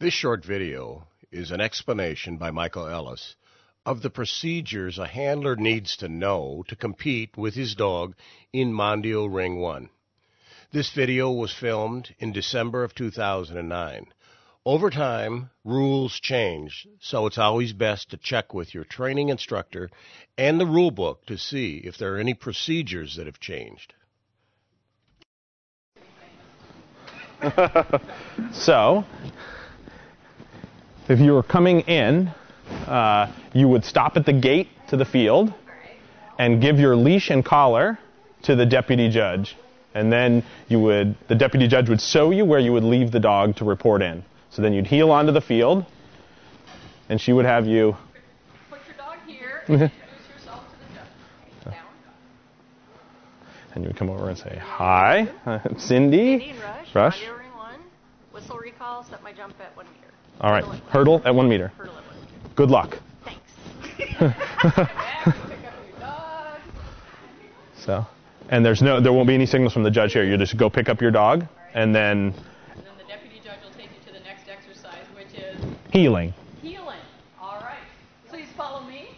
This short video is an explanation by Michael Ellis of the procedures a handler needs to know to compete with his dog in Mondio Ring 1. This video was filmed in December of 2009. Over time, rules change, so it's always best to check with your training instructor and the rule book to see if there are any procedures that have changed. so, if you were coming in, uh, you would stop at the gate to the field and give your leash and collar to the deputy judge. And then you would, the deputy judge would show you where you would leave the dog to report in. So then you'd heel onto the field, and she would have you. Put your dog here and introduce yourself to the judge. Down. And you would come over and say, Hi, Cindy. Indian rush. Rush. One. Whistle recall. Set my jump at one meter. All right, Hurdle at one- hurdle at one meter. Hurdle at one meter. Good luck. Thanks. Back, pick up your dog. So, and there's no, there won't be any signals from the judge here. You just go pick up your dog, and then And then the deputy judge will take you to the next exercise, which is heeling. heeling. All right. Please follow me.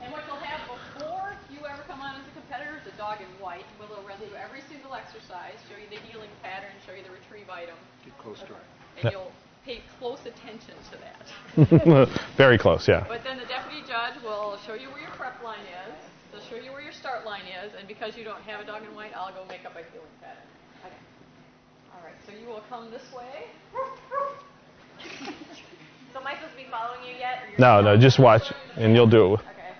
And what you'll have before you ever come on as a competitor is a dog in white. We'll run through every single exercise, show you the heeling pattern, show you the retrieve item. Get close to her. And you'll pay close attention to that. Very close, yeah. But then the deputy judge will show you where your prep line is. They'll show you where your start line is. And because you don't have a dog in white, I'll go make up a heeling pattern. Okay. All right. So you will come this way. So am I supposed to be following you yet? No, no, just watch, and you'll do it. Okay.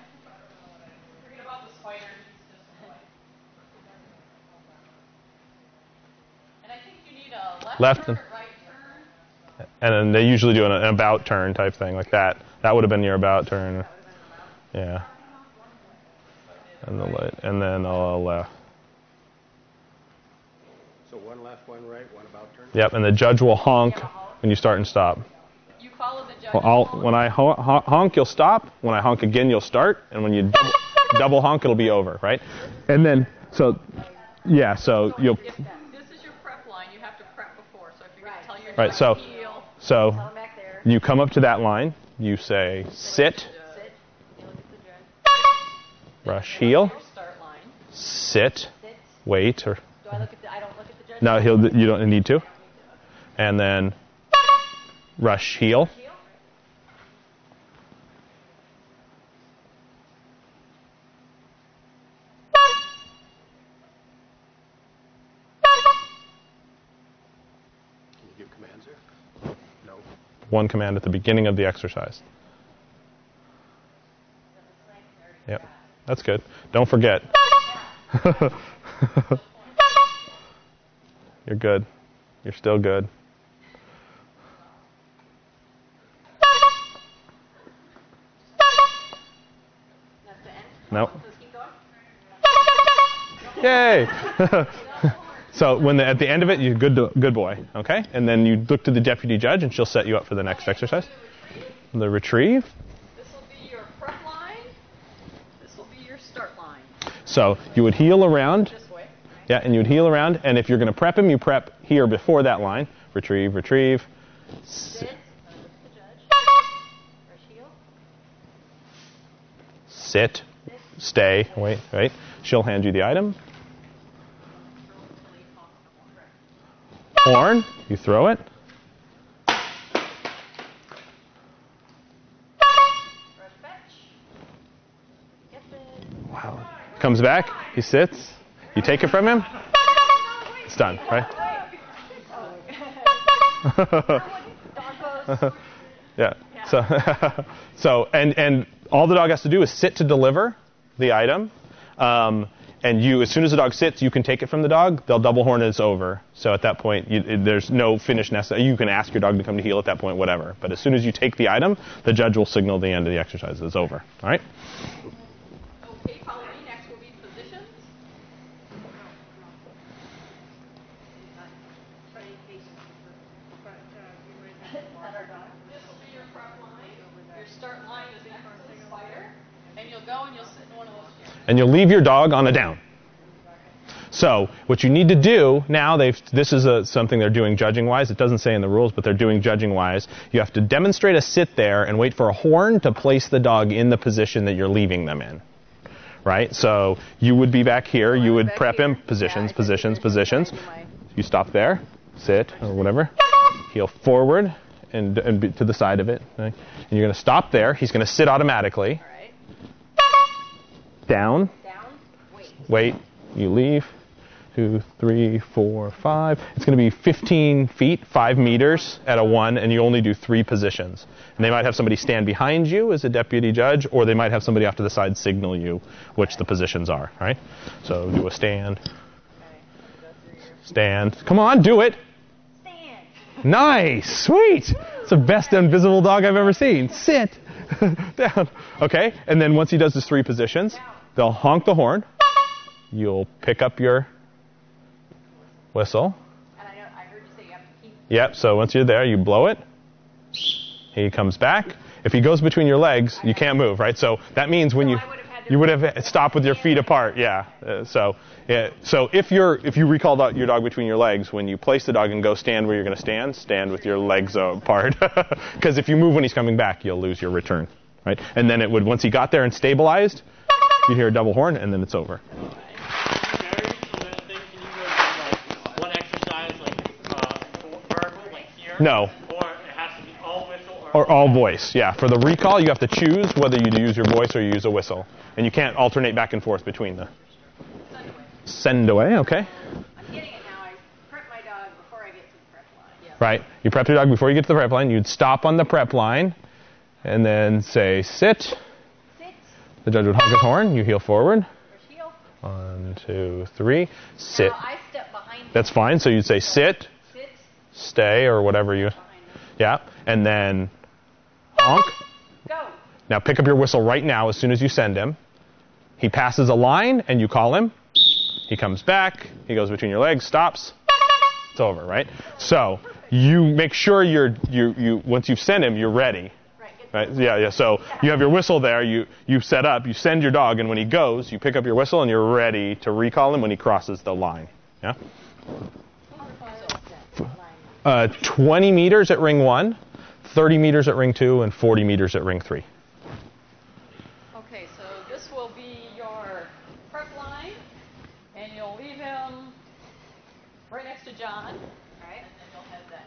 Forget about the spider. It's just a And I think you need a left, and- or right turn. And then they usually do an, an about turn type thing like that. That would have been your about turn. Yeah. And the light, and then a left. So one left, one right, one about turn. Yep, and the judge will honk when you start and stop. You follow the judge. Well, I'll, when I ho- ho- honk, you'll stop. When I honk again, you'll start. And when you double, double honk, it'll be over, right? And then, so, yeah, so you'll, this is your prep line, you have to prep before. So if you're going to tell your Right, so- to heel, so you come up to that line. You say sit, Sit. You look at the judge. rush, heel, sit, wait, or no, he'll. You don't need to. And then rush, heel, Heel. Can you give commands there? No. One command at the beginning of the exercise. Yep, that's good. Don't forget. You're good. You're still good. That's the end. Nope. Let's keep going. Yay! so when the, at the end of it, you're good good boy, okay? And then you look to the deputy judge, and she'll set you up for the next exercise. The retrieve. This will be your prep line. This will be your start line. So you would heel around, This way. yeah, and you would heel around. And if you're going to prep him, you prep here before that line. Retrieve, retrieve. Sit. The judge. Heel. Sit, stay, wait, right? She'll hand you the item. Horn, you throw it. Wow. Comes back, he sits. You take it from him. It's done, right? Yeah. So, so and and all the dog has to do is sit to deliver the item. Um, and you, as soon as the dog sits, you can take it from the dog. They'll double horn and it's over. So at that point, you, there's no finish necessary. You can ask your dog to come to heel at that point, whatever. But as soon as you take the item, the judge will signal the end of the exercise. It's over. All right. Okay, follow me. Next will be positions. This will be your prep line. Your start line is next to the spider. And you'll go and you'll sit in one of those chairs. and you'll leave your dog on a down. So what you need to do now, they've this is a, something they're doing judging wise. It doesn't say in the rules, but they're doing judging wise. You have to demonstrate a sit there and wait for a horn to place the dog in the position that you're leaving them in. Right? So you would be back here. You would prep here. him positions, Yeah, positions, positions. positions. I do You stop there, sit or whatever. Heel forward and, and be to the side of it. right? And you're going to stop there. He's going to sit automatically. All right. Down, Down. Wait. wait, you leave. Two, three, four, five. It's going to be 15 feet, five meters at a one, and you only do three positions. And they might have somebody stand behind you as a deputy judge, or they might have somebody off to the side signal you which the positions are, right? So do a stand, Okay. Go through your stand. Come on, do it. stand. Nice, sweet. It's the best invisible dog I've ever seen. Sit down. Okay, and then once he does his three positions, they'll honk the horn. You'll pick up your whistle. And I know I heard you say you have to keep. Yep. So once you're there, you blow it. He comes back. If he goes between your legs, you can't move, right? So that means when So you would have you would have stopped with your feet apart, yeah. Uh, so yeah. So if you're if you recall your dog between your legs, when you place the dog and go stand where you're going to stand, stand with your legs apart, because if you move when he's coming back, you'll lose your return, right? And then it would once he got there and stabilized, you'd hear a double horn, and then it's over. Very specific thing, can you go like one exercise like uh, verbal, like here? No. Or it has to be all whistle or, Or all voice, yeah. For the recall, you have to choose whether you use your voice or you use a whistle, and you can't alternate back and forth between the. Send away, okay. I'm getting it now. I prep my dog before I get to the prep Right. You prep your dog before you get to the prep line. You'd stop on the prep line, and then say sit. The judge would honk his horn. You heel forward. Heel. One, two, three. Sit. Now I step behind. That's fine. So you'd say sit, Sit stay, or whatever you. Yeah. And then honk. Go. Now pick up your whistle right now as soon as you send him. He passes a line and you call him. He comes back. He goes between your legs, stops. It's over, right? So you make sure you're you you once you've sent him, you're ready. Right. Yeah, yeah. So you have your whistle there. You you set up. You send your dog, and when he goes, you pick up your whistle and you're ready to recall him when he crosses the line. Yeah. Uh, 20 meters at ring one, 30 meters at ring two, and 40 meters at ring three. Okay, so this will be your prep line, and you'll leave him right next to John. Right. And then you'll head that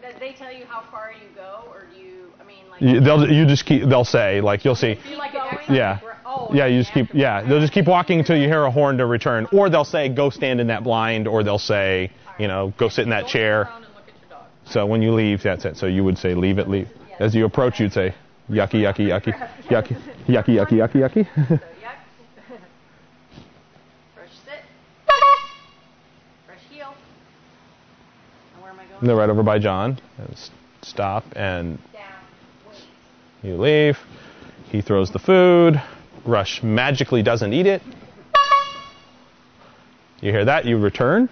direction. Okay. Did they tell you how far you go, or do you? I mean, like. You, they'll you just keep. They'll say like you'll see. Be like going? Yeah. Oh, Yeah, you just keep. Yeah, they'll just keep walking until you hear a horn to return, or they'll say go stand in that blind, or they'll say you know go sit in that chair. turn around and look at your dog. So when you leave, that's it. So you would say leave it, leave. As you approach, you'd say yucky, yucky, yucky, yucky, yucky, yucky, yucky, yucky. So yuck. Fresh sit. Fresh heel. And where am I going? And they're right over by John. And stop, and you leave. He throws the food. Rush magically doesn't eat it. You hear that? You return.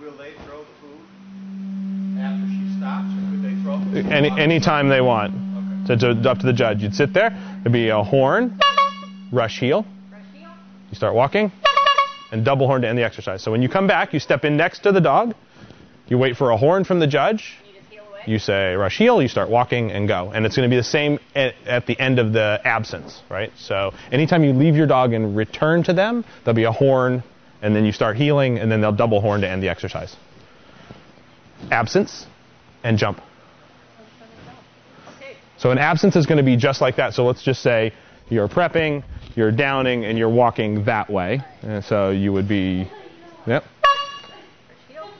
Will they throw the food after she stops, or could they throw it? Any anytime they want. Okay. So it's up to the judge. You'd sit there. There'd be a horn, rush heel. Fresh heel. You start walking, and double horn to end the exercise. So when you come back, you step in next to the dog. You wait for a horn from the judge. Need his heel away. You say rush heel. You start walking and go, and it's going to be the same at, at the end of the absence, right? So anytime you leave your dog and return to them, there'll be a horn, and then you start heeling, and then they'll double horn to end the exercise. Absence and jump. So an absence is going to be just like that. So let's just say you're prepping, you're downing, and you're walking that way. And so you would be, yep. Fresh heel. Is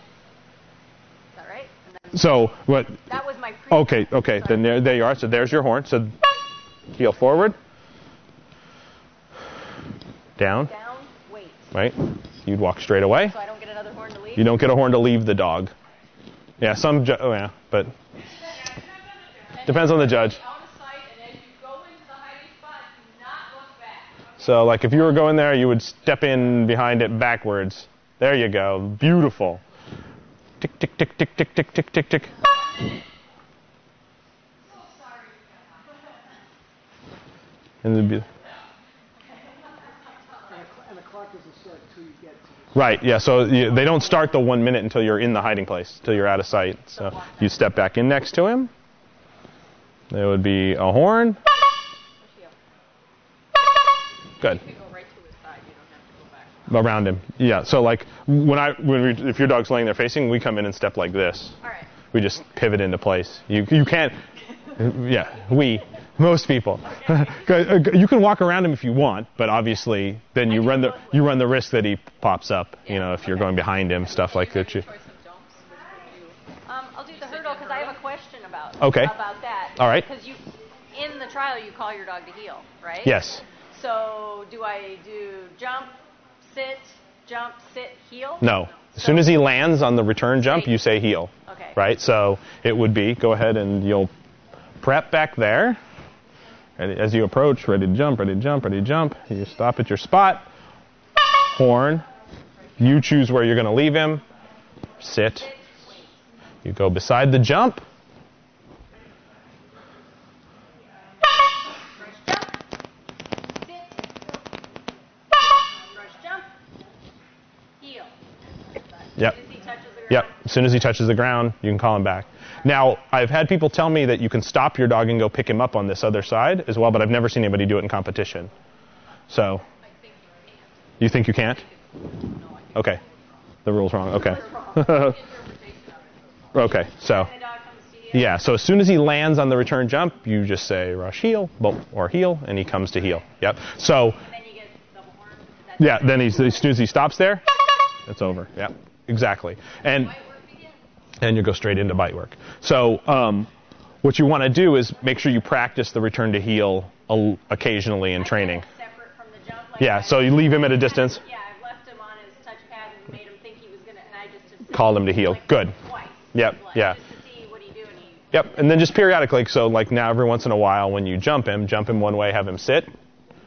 that right? And then So what? that was my. Pre- Okay, okay. Then there, there you are. So there's your horn. So heel forward, down, Down. Wait. right? You'd walk straight away. So I don't get another horn to leave. You don't get a horn to leave the dog. Yeah, some. Ju- oh yeah, but depends on the judge. Out of sight, and as you go into the hiding spot, do not look back. So, like, if you were going there, you would step in behind it backwards. There you go. Beautiful. Tick, tick, tick, tick, tick, tick, tick, tick, tick. And it'd be. Right. Yeah. So you, they don't start the one minute until you're in the hiding place, until you're out of sight. So you step back in next to him. There would be a horn. Good. You go right to his side. You don't have to go back. Around him. Yeah. So like when I when we, if your dog's laying there facing, we come in and step like this. All right. We just pivot into place. You you can't. Yeah. We. Most people. you can walk around him if you want, but obviously then you run the you run the risk that he pops up. You know, if you're going behind him, stuff like that. You, Choice of jumps. Which would you? Um, I'll do the hurdle because I have a question about Okay. about that. All right. Because you, in the trial, you call your dog to heel, right? yes. So do I do jump, sit, jump, sit, heel? No. As soon as he lands on the return jump, you say heel. Okay. Right? So it would be go ahead and you'll prep back there. As you approach, ready to jump, ready to jump, ready to jump. You stop at your spot. Horn. You choose where you're going to leave him. Sit. You go beside the jump. Brush jump, sit, brush jump, heel. Yep. As he touches the ground. Yep. As soon as he touches the ground, you can call him back. Now, I've had people tell me that you can stop your dog and go pick him up on this other side as well, but I've never seen anybody do it in competition. So, you think you can't? Okay. The rule's wrong. Okay. okay. So, The dog comes to heel. yeah. So as soon as he lands on the return jump, you just say rush heel, bo- or heel, and he comes to heel. Yep. So, Then you get double horn. That's yeah. Then he's, as soon as he stops there, it's over. Yep. Exactly. And and you go straight into bite work. So um, what you want to do is make sure you practice the return to heel a- occasionally in training. Separate from the jump. Like Yeah. So you leave him at a distance. Yeah, I've left him on his touchpad and made him think he was gonna, and I just Called him to heel. like, Good. Twice. Yep, Like, yeah. Just to see what he do, and he. Yep, and then just periodically, so like now every once in a while when you jump him, jump him one way, have him sit,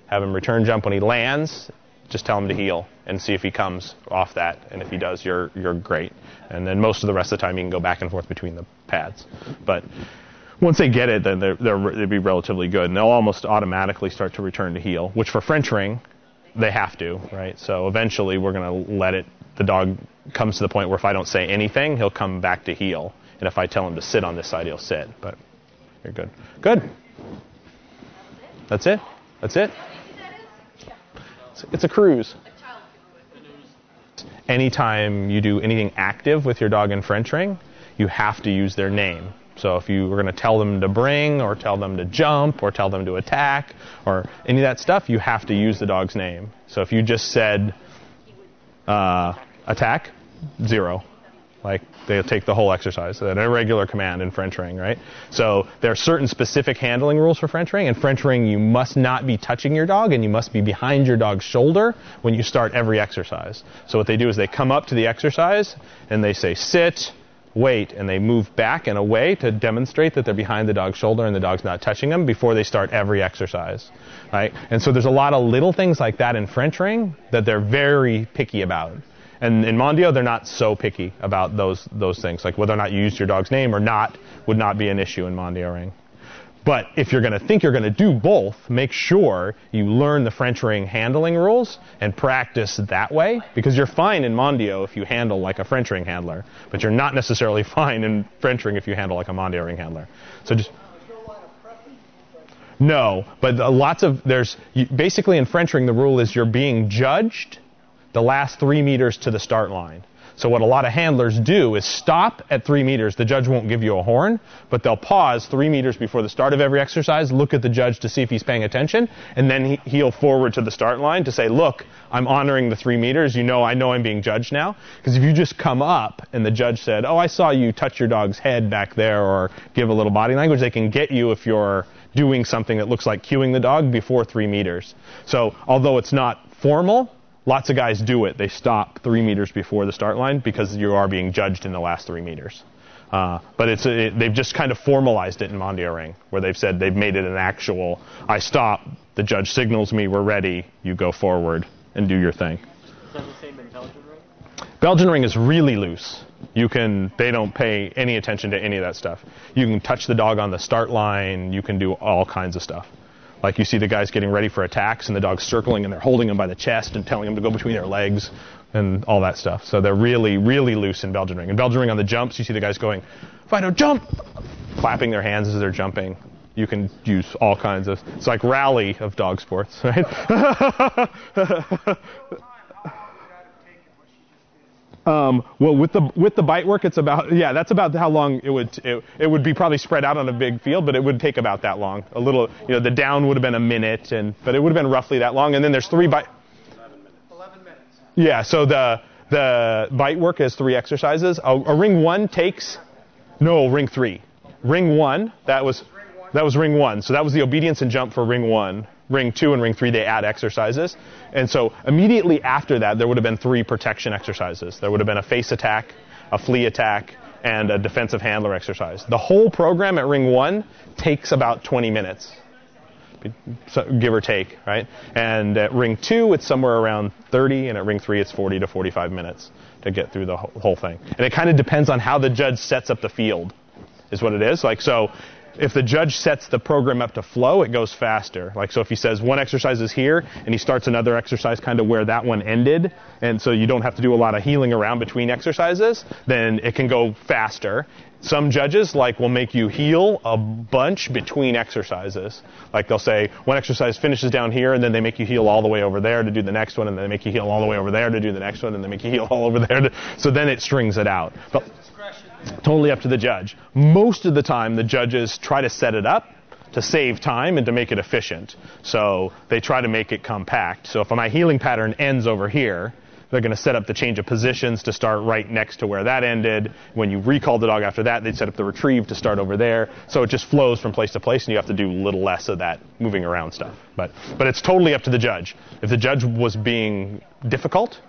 have him return jump when he lands, just tell him to heel and see if he comes off that, and if he does, you're you're great. And then most of the rest of the time you can go back and forth between the pads. But once they get it, then they're, they're, they'll be relatively good, and they'll almost automatically start to return to heel, which for French ring, they have to, right? So eventually we're going to let it, the dog comes to the point where if I don't say anything, he'll come back to heel. And if I tell him to sit on this side, he'll sit. But you're good. Good. That's it. That's it. It's, it's a cruise. Anytime you do anything active with your dog in French ring, you have to use their name. So if you were going to tell them to bring, or tell them to jump, or tell them to attack, or any of that stuff, you have to use the dog's name. So if you just said uh, attack, zero. Like they'll take the whole exercise, an irregular command in French ring, right? So there are certain specific handling rules for French ring. In French ring, you must not be touching your dog, and you must be behind your dog's shoulder when you start every exercise. So what they do is they come up to the exercise and they say sit, wait, and they move back and away to demonstrate that they're behind the dog's shoulder and the dog's not touching them before they start every exercise, right? And so there's a lot of little things like that in French ring that they're very picky about. And in Mondio, they're not so picky about those those things, like whether or not you use your dog's name or not would not be an issue in Mondio ring. But if you're going to think you're going to do both, make sure you learn the French ring handling rules and practice that way, because you're fine in Mondio if you handle like a French ring handler, but you're not necessarily fine in French ring if you handle like a Mondio ring handler. So just no, but lots of there's basically in French ring the rule is you're being judged the last three meters to the start line. So what a lot of handlers do is stop at three meters. The judge won't give you a horn, but they'll pause three meters before the start of every exercise, look at the judge to see if he's paying attention, and then he, he'll forward to the start line to say, look, I'm honoring the three meters. You know, I know I'm being judged now. Because if you just come up and the judge said, oh, I saw you touch your dog's head back there or give a little body language, they can get you if you're doing something that looks like cueing the dog before three meters. So although it's not formal, lots of guys do it. They stop three meters before the start line because you are being judged in the last three meters. Uh, but it's a, it, they've just kind of formalized it in Mondio Ring, where they've said they've made it an actual. I stop. The judge signals me. We're ready. You go forward and do your thing. Is that the same in Belgian ring? Belgian ring is really loose. You can they don't pay any attention to any of that stuff. You can touch the dog on the start line. You can do all kinds of stuff. Like you see the guys getting ready for attacks and the dog's circling and they're holding him by the chest and telling him to go between their legs. and all that stuff. So they're really, really loose in Belgian ring. In Belgian ring on the jumps, you see the guys going, Fido, jump! Clapping their hands as they're jumping. You can use all kinds of, it's like rally of dog sports, right? Um, well, with the with the bite work, it's about yeah, that's about how long it would it, it would be probably spread out on a big field, but it would take about that long. A little, you know, the down would have been a minute, and but it would have been roughly that long. And then there's three bite. 11 minutes. Yeah, so the the bite work is three exercises. A, a ring one takes no ring three. Ring one that was that was ring one. So that was the obedience and jump for ring one. Ring two and ring three they add exercises, and so immediately after that there would have been three protection exercises. There would have been a face attack, a flee attack, and a defensive handler exercise. The whole program at ring one takes about 20 minutes give or take, right? And at ring two, it's somewhere around 30, and at ring three, it's 40 to 45 minutes to get through the whole thing. And it kind of depends on how the judge sets up the field, is what it is. Like, so if the judge sets the program up to flow, it goes faster. Like, so if he says one exercise is here, and he starts another exercise kind of where that one ended, and so you don't have to do a lot of heeling around between exercises, then it can go faster. Some judges like will make you heel a bunch between exercises. Like they'll say one exercise finishes down here, and then they make you heel all the way over there to do the next one, and then they make you heel all the way over there to do the next one, and they make you heel all over there. To, so then it strings it out. But totally up to the judge. Most of the time, the judges try to set it up to save time and to make it efficient. So they try to make it compact. So if my heeling pattern ends over here, they're going to set up the change of positions to start right next to where that ended. When you recall the dog after that, they'd set up the retrieve to start over there. So it just flows from place to place, and you have to do a little less of that moving around stuff. But but it's totally up to the judge. If the judge was being difficult,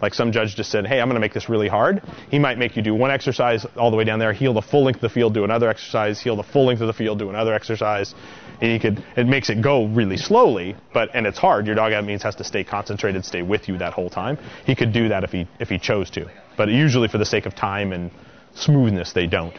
like some judge just said, hey, I'm going to make this really hard. He might make you do one exercise all the way down there, heel the full length of the field, do another exercise, heel the full length of the field, do another exercise. And he could, it makes it go really slowly, but, and it's hard. Your dog, that means, has to stay concentrated, stay with you that whole time. He could do that if he, if he chose to. But usually for the sake of time and smoothness, they don't.